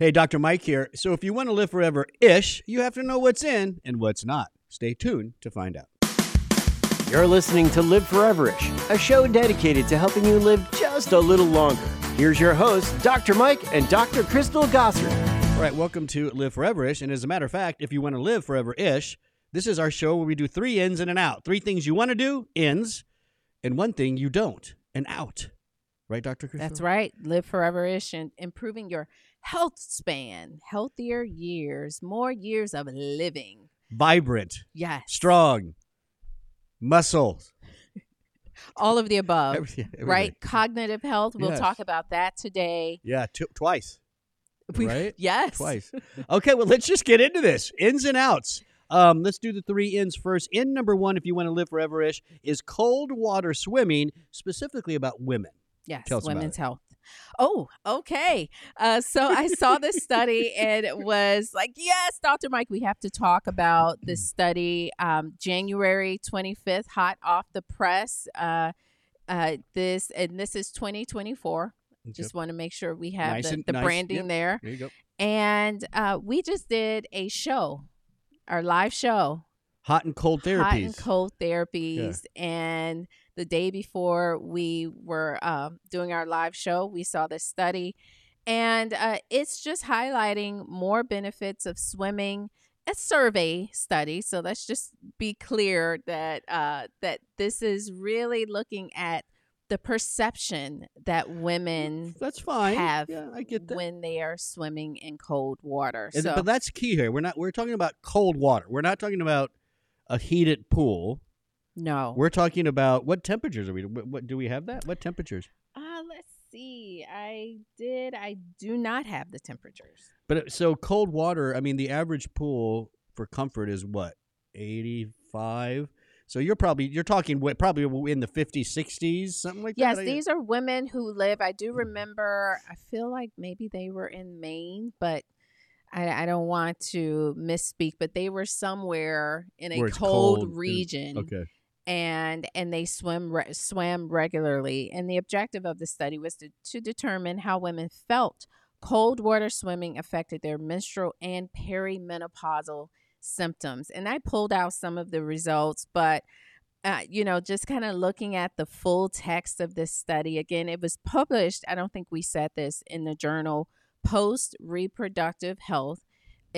Hey, Dr. Mike here. So, if you want to live forever ish, you have to know what's in and what's not. Stay tuned to find out. You're listening to Live Foreverish, a show dedicated to helping you live just a little longer. Here's your hosts, Dr. Mike and Dr. Crystal Gossard. All right, welcome to Live Forever ish. And as a matter of fact, if you want to live forever ish, this is our show where we do three ins and an out. Three things you want to do, ins, and one thing you don't, an out. Right, Dr. Crystal? That's right. Live forever ish and improving your health span, healthier years, more years of living. Vibrant, Yes. strong, Muscles. All of the above. Every- everything. right? Cognitive health. We'll Yes. talk about that today. Yeah, two, twice. We- Right? Yes. Twice. Okay, well, let's just get into this. Ins and outs. Um, let's do the three ins first. In number one, if you want to live forever ish, is cold water swimming, specifically about women. Yes. Women's health. Oh, okay. Uh, so I saw this study and it was like, yes, Dr. Mike, we have to talk about this study. Um, January 25th, hot off the press. Uh, uh, this and this is 2024. Just want to make sure we have Nice the, the nice. branding Yep. there. There you go. And uh, we just did a show, our live show, Hot and cold therapies. hot and cold therapies. And the day before we were um, doing our live show, we saw this study, and uh, it's just highlighting more benefits of swimming. A survey study, so let's just be clear that uh, that this is really looking at the perception that women That's fine. have yeah, I get that. when they are swimming in cold water. And- So, but that's key here. We're not. We're talking about cold water. We're not talking about a heated pool. No. We're talking about what temperatures are we? What, what do we have that? What temperatures? Uh, let's see. I did. I do not have the temperatures. But so cold water. I mean, the average pool for comfort is what eighty five. So you're probably you're talking probably in the 50s, 60s, something like Yes, that. Yes, these are women who live. I do remember. I feel like maybe they were in Maine, but I, I don't want to misspeak. But they were somewhere in a cold, cold and- region. Okay. And and they swim re- swam regularly and the objective of the study was to, to determine how women felt cold water swimming affected their menstrual and perimenopausal symptoms and i pulled out some of the results but uh, you know just kind of looking at the full text of this study again it was published i don't think we said this in the journal post reproductive health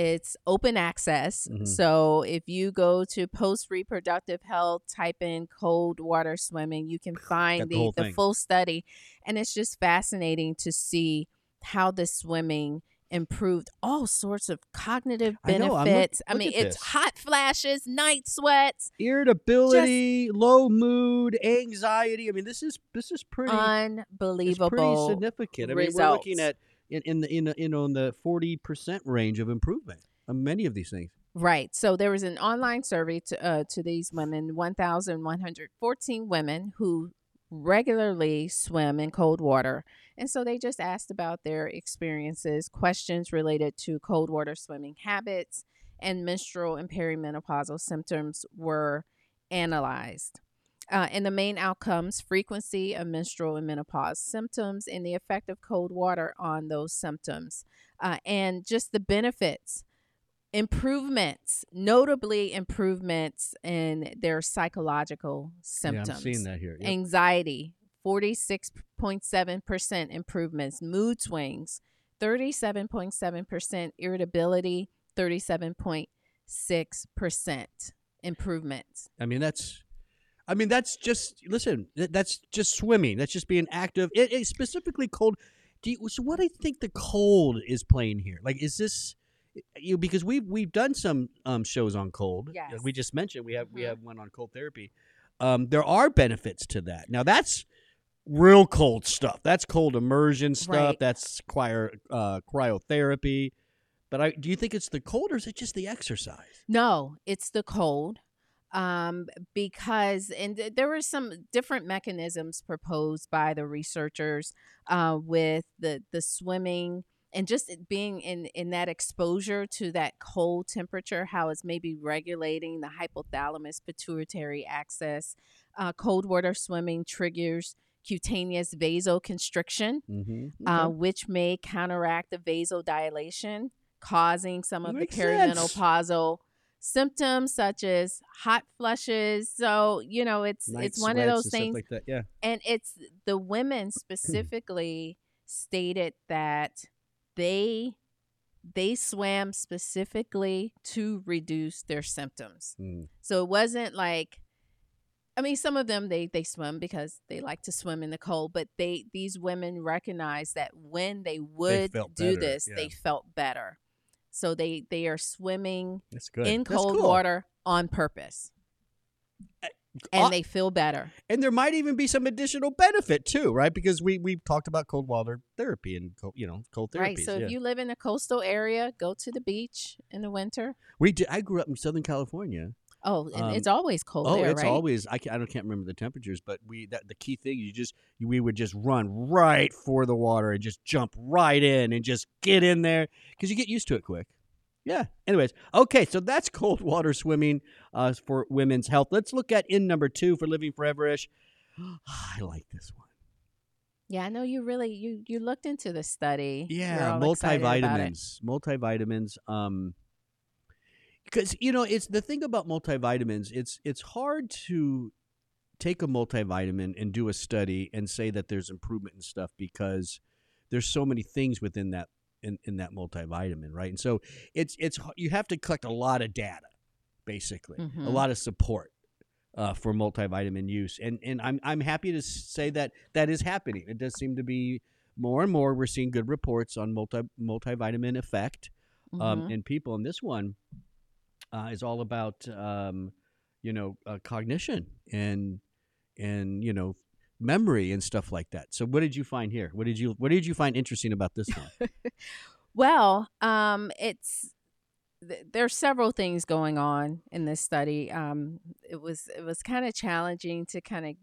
it's open access. Mhm. So if you go to post reproductive health, type in cold water swimming, you can find the the, the, full study. And it's just fascinating to see how the swimming improved all sorts of cognitive I know, I'm look- benefits. I mean, it's this. hot flashes, night sweats, Irritability, low mood, anxiety. I mean, this is this is pretty. unbelievable. pretty significant. I mean, we're looking at in in the in in on the forty percent range of improvement on many of these things. Right. So there was an online survey to uh, to these women, 1,114 women who regularly swim in cold water. And so they just asked about their experiences, questions related to cold water swimming habits, and menstrual and perimenopausal symptoms were analyzed. Uh, and the main outcomes frequency of menstrual and menopause symptoms and the effect of cold water on those symptoms uh, and just the benefits improvements notably improvements in their psychological symptoms Yeah, I'm seeing that here. Yep. anxiety 46.7% improvements mood swings 37.7% irritability 37.6% improvements I mean, that's. I mean, that's just listen. That's just swimming. That's just being active. It, it specifically cold. Do you, so what do you think the cold is playing here? Like, is this you? Because we've we've done some um, shows on cold. Yes. We just mentioned we have we Mhm. have one on cold therapy. Um, there are benefits to that. Now that's real cold stuff. That's cold immersion stuff. Right. That's cryo, uh, cryotherapy. But I, do you think it's the cold or is it just the exercise? No, it's the cold. Um, because and th- there were some different mechanisms proposed by the researchers uh, with the the swimming and just being in in that exposure to that cold temperature, how it's maybe regulating the hypothalamus pituitary axis. Uh, cold water swimming triggers cutaneous vasoconstriction, Mm-hmm. uh, which may counteract the vasodilation, causing some of Makes the sense. Symptoms such as hot flushes. So you know, it's it's one of those things, like that. Yeah. and it's the women specifically stated that they they swam specifically to reduce their symptoms. Mm. So it wasn't like I mean some of them they they swim because they like to swim in the cold, but they these women recognize that when they would felt do better, this, yeah. they felt better. So they they are swimming in cold cool. water on purpose. Uh, And they feel better. and there might even be some additional benefit too, right? Because we we talked about cold water therapy and cold, you know cold therapies. Right. So yeah. if you live in a coastal area, go to the beach in the winter. we did, I grew up in Southern California. Oh, and Um, it's always cold oh, there, it's right? always I can't, I don't can't remember the temperatures, but we that the key thing you just we would just run right for the water and just jump right in and just get in there because you get used to it quick. Yeah. Anyways, okay, so that's cold water swimming uh, for women's health. Let's look at in number two for living foreverish. I like this one. yeah, I know you really you you looked into the study. Yeah, all excited about it. multivitamins. Multivitamins. Um, because you know it's the thing about multivitamins. It's it's hard to take a multivitamin and do a study and say that there's improvement and stuff because there's so many things within that in, in that multivitamin, right? And so it's it's you have to collect a lot of data, basically, a Mhm. lot of support. Uh, for multivitamin use, and and I'm I'm happy to say that that is happening. It does seem to be more and more we're seeing good reports on multi multivitamin effect um, Mhm. in people. And this one uh, is all about um, you know uh, cognition and and you know memory and stuff like that. So what did you find here? What did you what did you find interesting about this one? Well, um, it's th- there's several things going on in this study. Um, it was it was kind of challenging to kind of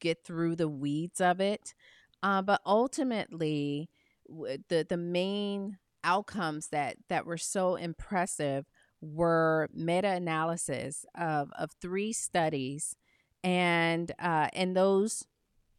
get through the weeds of it, uh, but ultimately, w- the the main outcomes that that were so impressive were meta analysis of of three studies, and uh, and those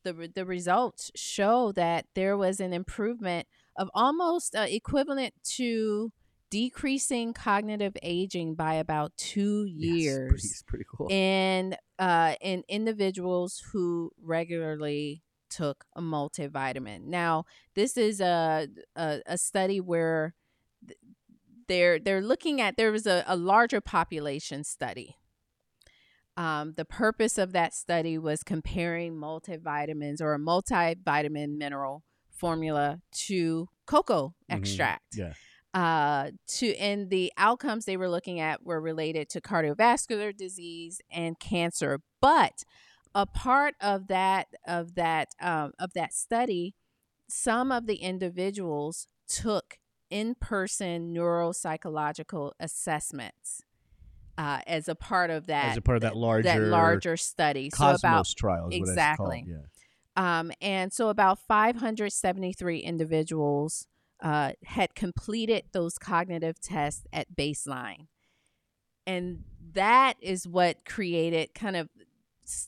the the results show that there was an improvement of almost uh, equivalent to decreasing cognitive aging by about two Yes, pretty, years pretty cool. in uh, in individuals who regularly took a multivitamin. Now, this is a a, a study where they're they're looking at there was a, a larger population study. Um, the purpose of that study was comparing multivitamins or a multivitamin mineral formula to cocoa Mhm. extract yeah. uh, to and the outcomes they were looking at were related to cardiovascular disease and cancer. But a part of that of that um, of that study, some of the individuals took in-person neuropsychological assessments uh, as a part of that As a part of that larger that larger study. so about trial exactly. it's called. Yeah. um, and so about 573 individuals uh, had completed those cognitive tests at baseline. And that is what created kind of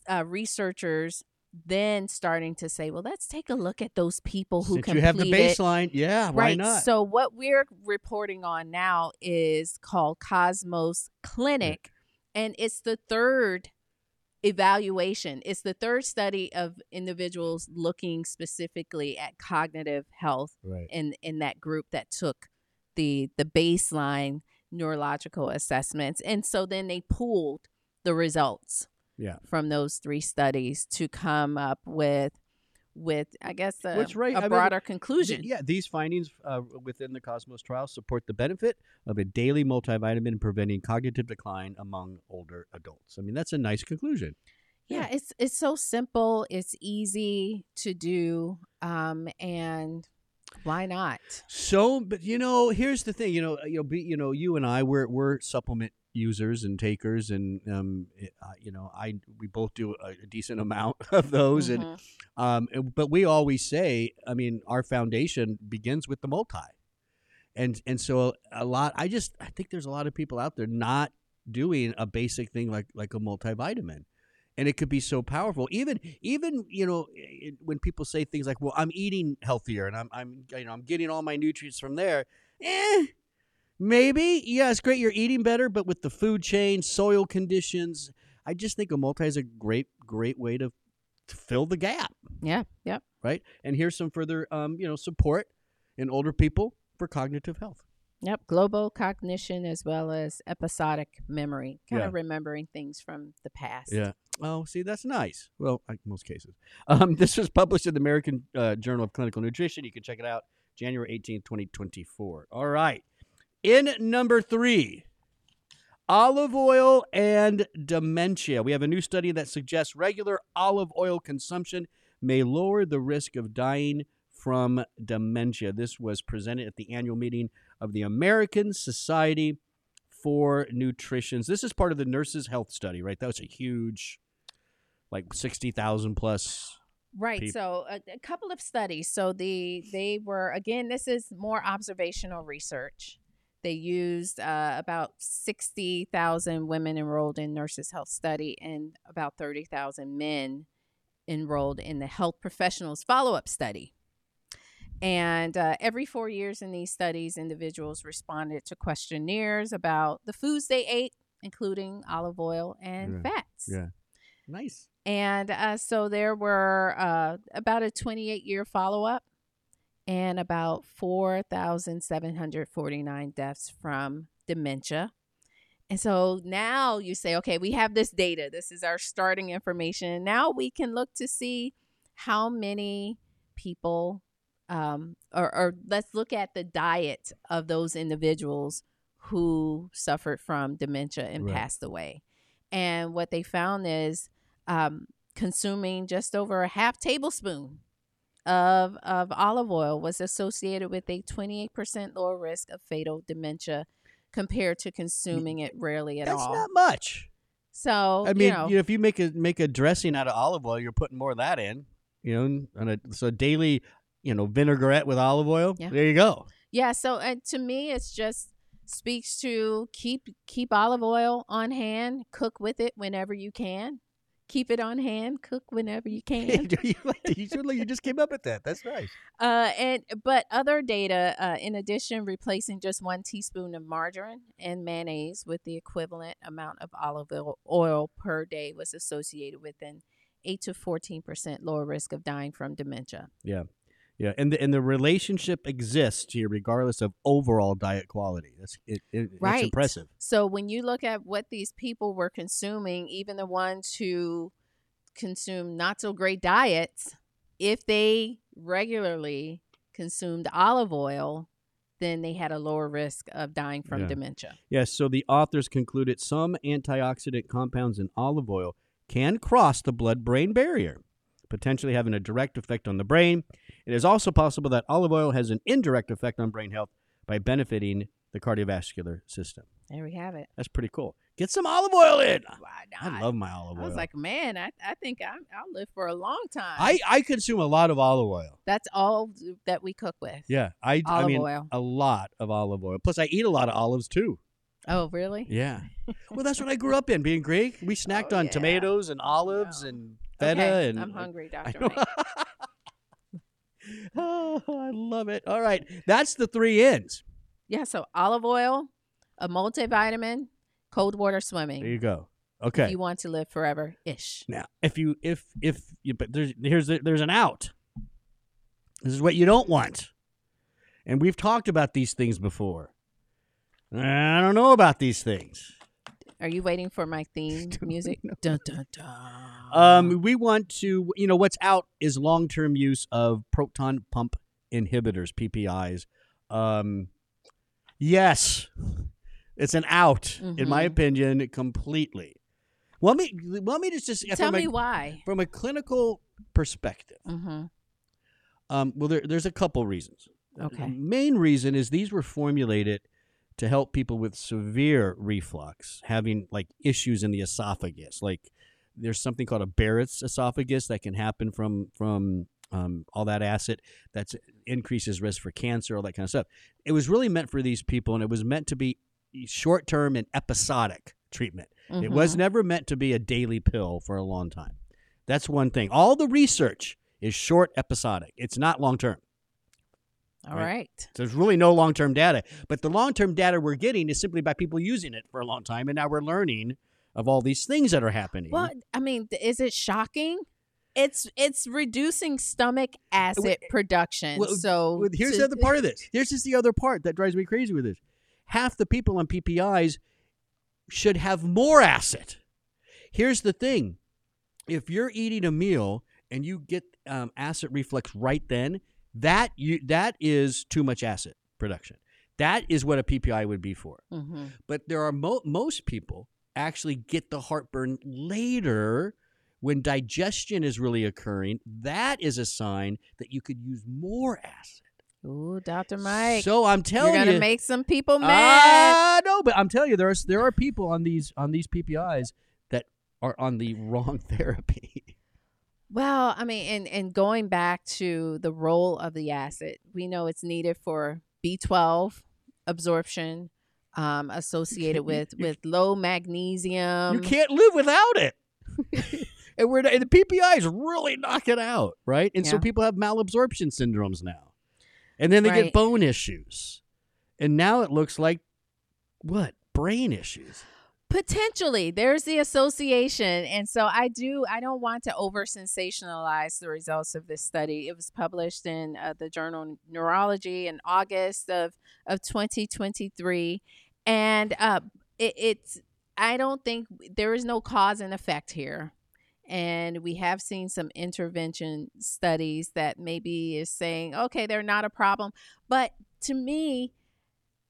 uh, researchers then starting to say, well, let's take a look at those people who completed you have the baseline, yeah, why right. not? So what we're reporting on now is called Cosmos Clinic, and it's the third evaluation. It's the third study of individuals looking specifically at cognitive health right. in in that group that took the the baseline neurological assessments, and so then they pooled the results Yeah. from those three studies to come up with with I guess a, Which, right, a mean, broader Th- conclusion. Yeah, these findings uh, within the Cosmos trial support the benefit of a daily multivitamin preventing cognitive decline among older adults. I mean, that's a nice conclusion. yeah it's it's so simple it's easy to do um and why not So, but you know, here's the thing. You know, you know, be, you know, you and I, we're we're supplement users and takers, and um, it- uh, you know, I we both do a, a decent amount of those, and Mhm. um, and- but we always say, I mean, our foundation begins with the multi, and and so a lot. I just I think there's a lot of people out there not doing a basic thing like like a multivitamin, and it could be so powerful. Even even you know when people say things like, "Well, I'm eating healthier and I'm I'm you know I'm getting all my nutrients from there." Eh, maybe yeah, it's great you're eating better, but with the food chain, soil conditions, I just think a multi is a great great way to, to fill the gap, Yeah. Yep. right? And here's some further um you know support in older people for cognitive health. Yep. Global cognition as well as episodic memory, kind Yeah. of remembering things from the past. Yeah. Oh, see, that's nice. Well, like most cases. Um, this was published in the American uh, Journal of Clinical Nutrition. You can check it out January 18th, 2024. All right. In number three, olive oil and dementia. We have a new study that suggests regular olive oil consumption may lower the risk of dying from dementia. This was presented at the annual meeting of the American Society for Nutrition. This is part of the Nurses Health Study, right? That was a huge, like 60,000 plus. Right. peop- So a, a couple of studies. So the they were again. This is more observational research. They used uh, about sixty thousand women enrolled in Nurses Health Study and about thirty thousand men enrolled in the Health Professionals Follow Up Study. And uh, every four years in these studies, individuals responded to questionnaires about the foods they ate, including olive oil and Yeah. fats. Yeah. Nice. And uh, so there were uh, about a 28 year follow up and about 4,749 deaths from dementia. And so now you say, okay, we have this data. This is our starting information. Now we can look to see how many people, um, or, or let's look at the diet of those individuals who suffered from dementia and Right. passed away. And what they found is um, consuming just over a half tablespoon of, of olive oil was associated with a 28% lower risk of fatal dementia compared to consuming it rarely at That's all. That's not much. so, I mean, you know, you know, if you make a make a dressing out of olive oil, you're putting more of that in. You know, on a so daily, you know, vinaigrette with olive oil. Yeah. There you go. yeah. So uh, to me, it's just speaks to keep keep olive oil on hand, cook with it whenever you can. Keep it on hand, cook whenever you can. you, you, you just came up with that. That's nice. Uh, and but other data, uh, in addition, replacing just one teaspoon of margarine and mayonnaise with the equivalent amount of olive oil, oil per day was associated with an eight to fourteen percent lower risk of dying from dementia. Yeah, yeah, and the and the relationship exists here regardless of overall diet quality. That's it. it Right. It's impressive. So when you look at what these people were consuming, even the ones who consume not so great diets, if they regularly consumed olive oil, then they had a lower risk of dying from Yeah. dementia. Yes. So the authors concluded some antioxidant compounds in olive oil can cross the blood-brain barrier, potentially having a direct effect on the brain. It is also possible that olive oil has an indirect effect on brain health by benefiting the cardiovascular system. There we have it. That's pretty cool. Get some olive oil in. I love my olive oil. I was like, man, I, I think I, I'll live for a long time. I, I consume a lot of olive oil. That's all that we cook with. Yeah, I I Olive mean oil. a lot of olive oil. Plus, I eat a lot of olives too. Oh, really? Yeah. well, that's what I grew up in. Being Greek, we oh, snacked Oh, on yeah. tomatoes and olives Yeah. and feta okay, and I'm hungry, Doctor. Mike. oh, I love it. All right, that's the three ins. Yeah, so olive oil, a multivitamin, cold water swimming. There you go. If Okay. you want to live forever ish. Now, if you if if you, but there's here's the, there's an out. This is what you don't want, and we've talked about these things before. I don't know about these things. Are you waiting for my theme music? Dun, dun, dun. Um, we want to, you know, what's out is long term use of proton pump inhibitors, PPIs. Um, yes, it's an out, in my Mhm. opinion, completely. Want me, want me to just Tell me a, why. from a clinical perspective. Mm-hmm. Um, well, there, there's a couple reasons. Okay. The main reason is these were formulated to help people with severe reflux, having like issues in the esophagus. Like there's something called a Barrett's esophagus that can happen from from um, all that acid that increases risk for cancer, all that kind of stuff. It was really meant for these people, and it was meant to be short term and episodic treatment. It was Mhm. never meant to be a daily pill for a long time. That's one thing. All the research is short episodic. It's not long term. All right. right. So there's really no long term data. But the long term data we're getting is simply by people using it for a long time. And now we're learning of all these things that are happening. Well, I mean, is it shocking? It's it's reducing stomach acid production. well, so Well, here's to- the other part of this. Here's just the other part that drives me crazy with this. Half the people on PPIs should have more acid. Here's the thing: if you're eating a meal and you get um, acid reflux right then, that you that is too much acid production. That is what a PPI would be for. Mhm. But there are mo- most people actually get the heartburn later when digestion is really occurring. That is a sign that you could use more acid. Ooh, Dr. Mike. So I'm telling you're gonna you, make some people mad. Ah, no, but I'm telling you, there are there are people on these on these PPIs that are on the wrong therapy. Well, I mean, and and going back to the role of the acid, we know it's needed for B12 absorption, um, associated with with low magnesium. you can't live without it. and we're and the PPIs really knock it out, right? And so people have malabsorption syndromes now, and then they Right. get bone issues, and now it looks like what brain issues. Potentially there's the association and so i do i don't want to over sensationalize the results of this study. It was published in uh, the journal neurology in august of of 2023 and uh it, it's i don't think there is no cause and effect here and we have seen some intervention studies that maybe is saying okay they're not a problem but to me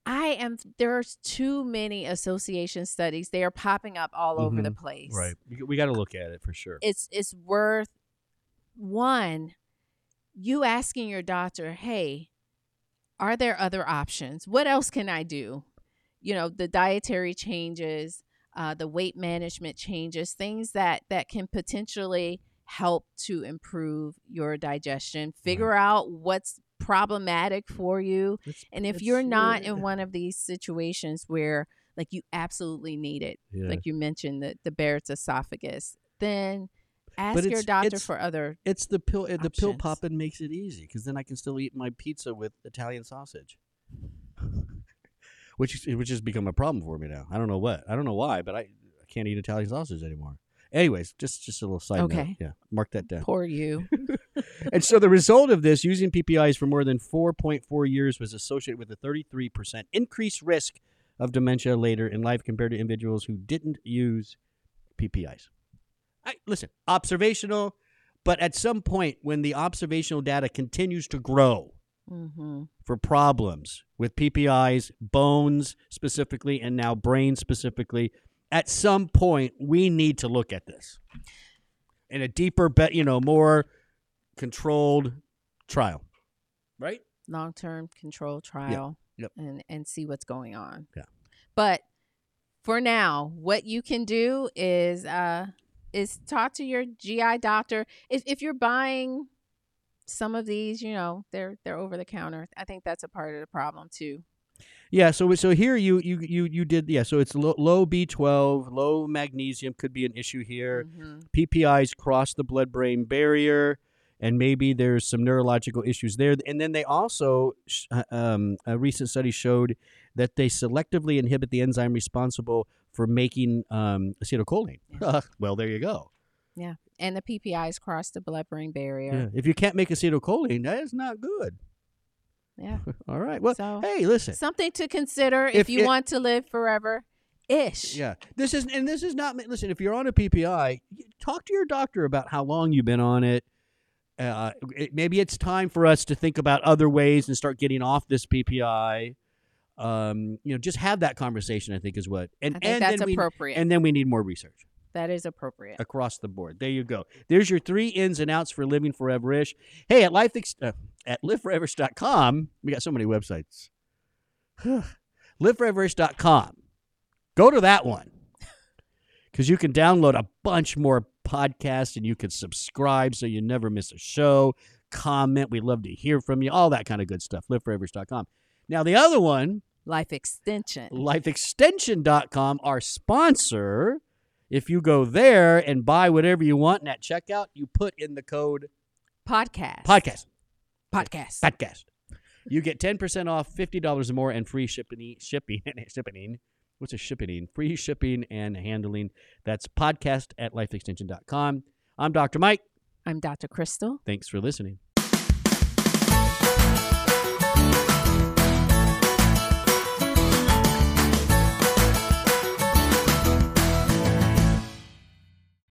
I am there's too many association studies. They are popping up all over the Mhm. place. We, we got to look at it for sure. It's it's worth one you asking your doctor, "Hey, are there other options? What else can I do?" You know, the dietary changes, uh, the weight management changes, things that that can potentially help to improve your digestion. Figure out what's problematic for you It's- and if you're not in one of these situations where like you absolutely need it, yeah. like you mentioned the the Barrett's esophagus, then ask your doctor for other. It's the pill. uh, The pill popping makes it easy because then I can still eat my pizza with Italian sausage, which which has become a problem for me now. I don't know what. I don't know why, but I, I can't eat Italian sausage anymore. Anyways, just just a little side note. Okay. Yeah, mark that down. Poor you. and so the result of this, using PPIs for more than 4.4 years, was associated with a 33% increased risk of dementia later in life compared to individuals who didn't use PPIs. I, listen, observational, but at some point when the observational data continues to grow mm-hmm. for problems with PPIs, bones specifically, and now brain specifically, at some point we need to look at this in a deeper, bet you know, more controlled trial, right? Long term control trial. Yep. And and see what's going on. Yeah. But for now, what you can do is uh is talk to your GI doctor. If if you're buying some of these, you know, they're they're over the counter. I think that's a part of the problem too. Yeah. So so here you you you you did yeah. So it's low, low B twelve, low magnesium could be an issue here. Mhm. PPIs cross the blood brain barrier, and maybe there's some neurological issues there. And then they also, uh, um, a recent study showed that they selectively inhibit the enzyme responsible for making um, acetylcholine. well, there you go. Yeah, and the PPIs cross the blood brain barrier. Yeah. If you can't make acetylcholine, that is not good. Yeah. All right. Well, So- hey, listen. Something to consider if, If you it- want to live forever ish. Yeah, this is and this is not. Listen, if you're on a PPI, talk to your doctor about how long you've been on it. Uh, it, maybe it's time for us to think about other ways and start getting off this PPI. Um, you know, just have that conversation. I think is what, and and that's then we, appropriate. and then we need more research that is appropriate. across the board. There you go. There's your three ins and outs for living forever-ish. Hey, at life ex- uh, at liveforeverish.com, we got so many websites. liveforeverish.com. Go to that one because you can download a bunch more podcasts and you can subscribe so you never miss a show. Comment. We love to hear from you. All that kind of good stuff. Liveforeverish.com. Now, the other one, Life extension. lifeextension.com, our sponsor. If you go there and buy whatever you want, and at checkout, you put in the code Podcast. podcast. Podcast. Podcast. You get 10% off, $50 or more, and free shipping. Shipping. shipping. What's a shipping? Free shipping and handling. That's podcast at lifeextension.com. I'm Dr. Mike. I'm Dr. Crystal. Thanks for listening.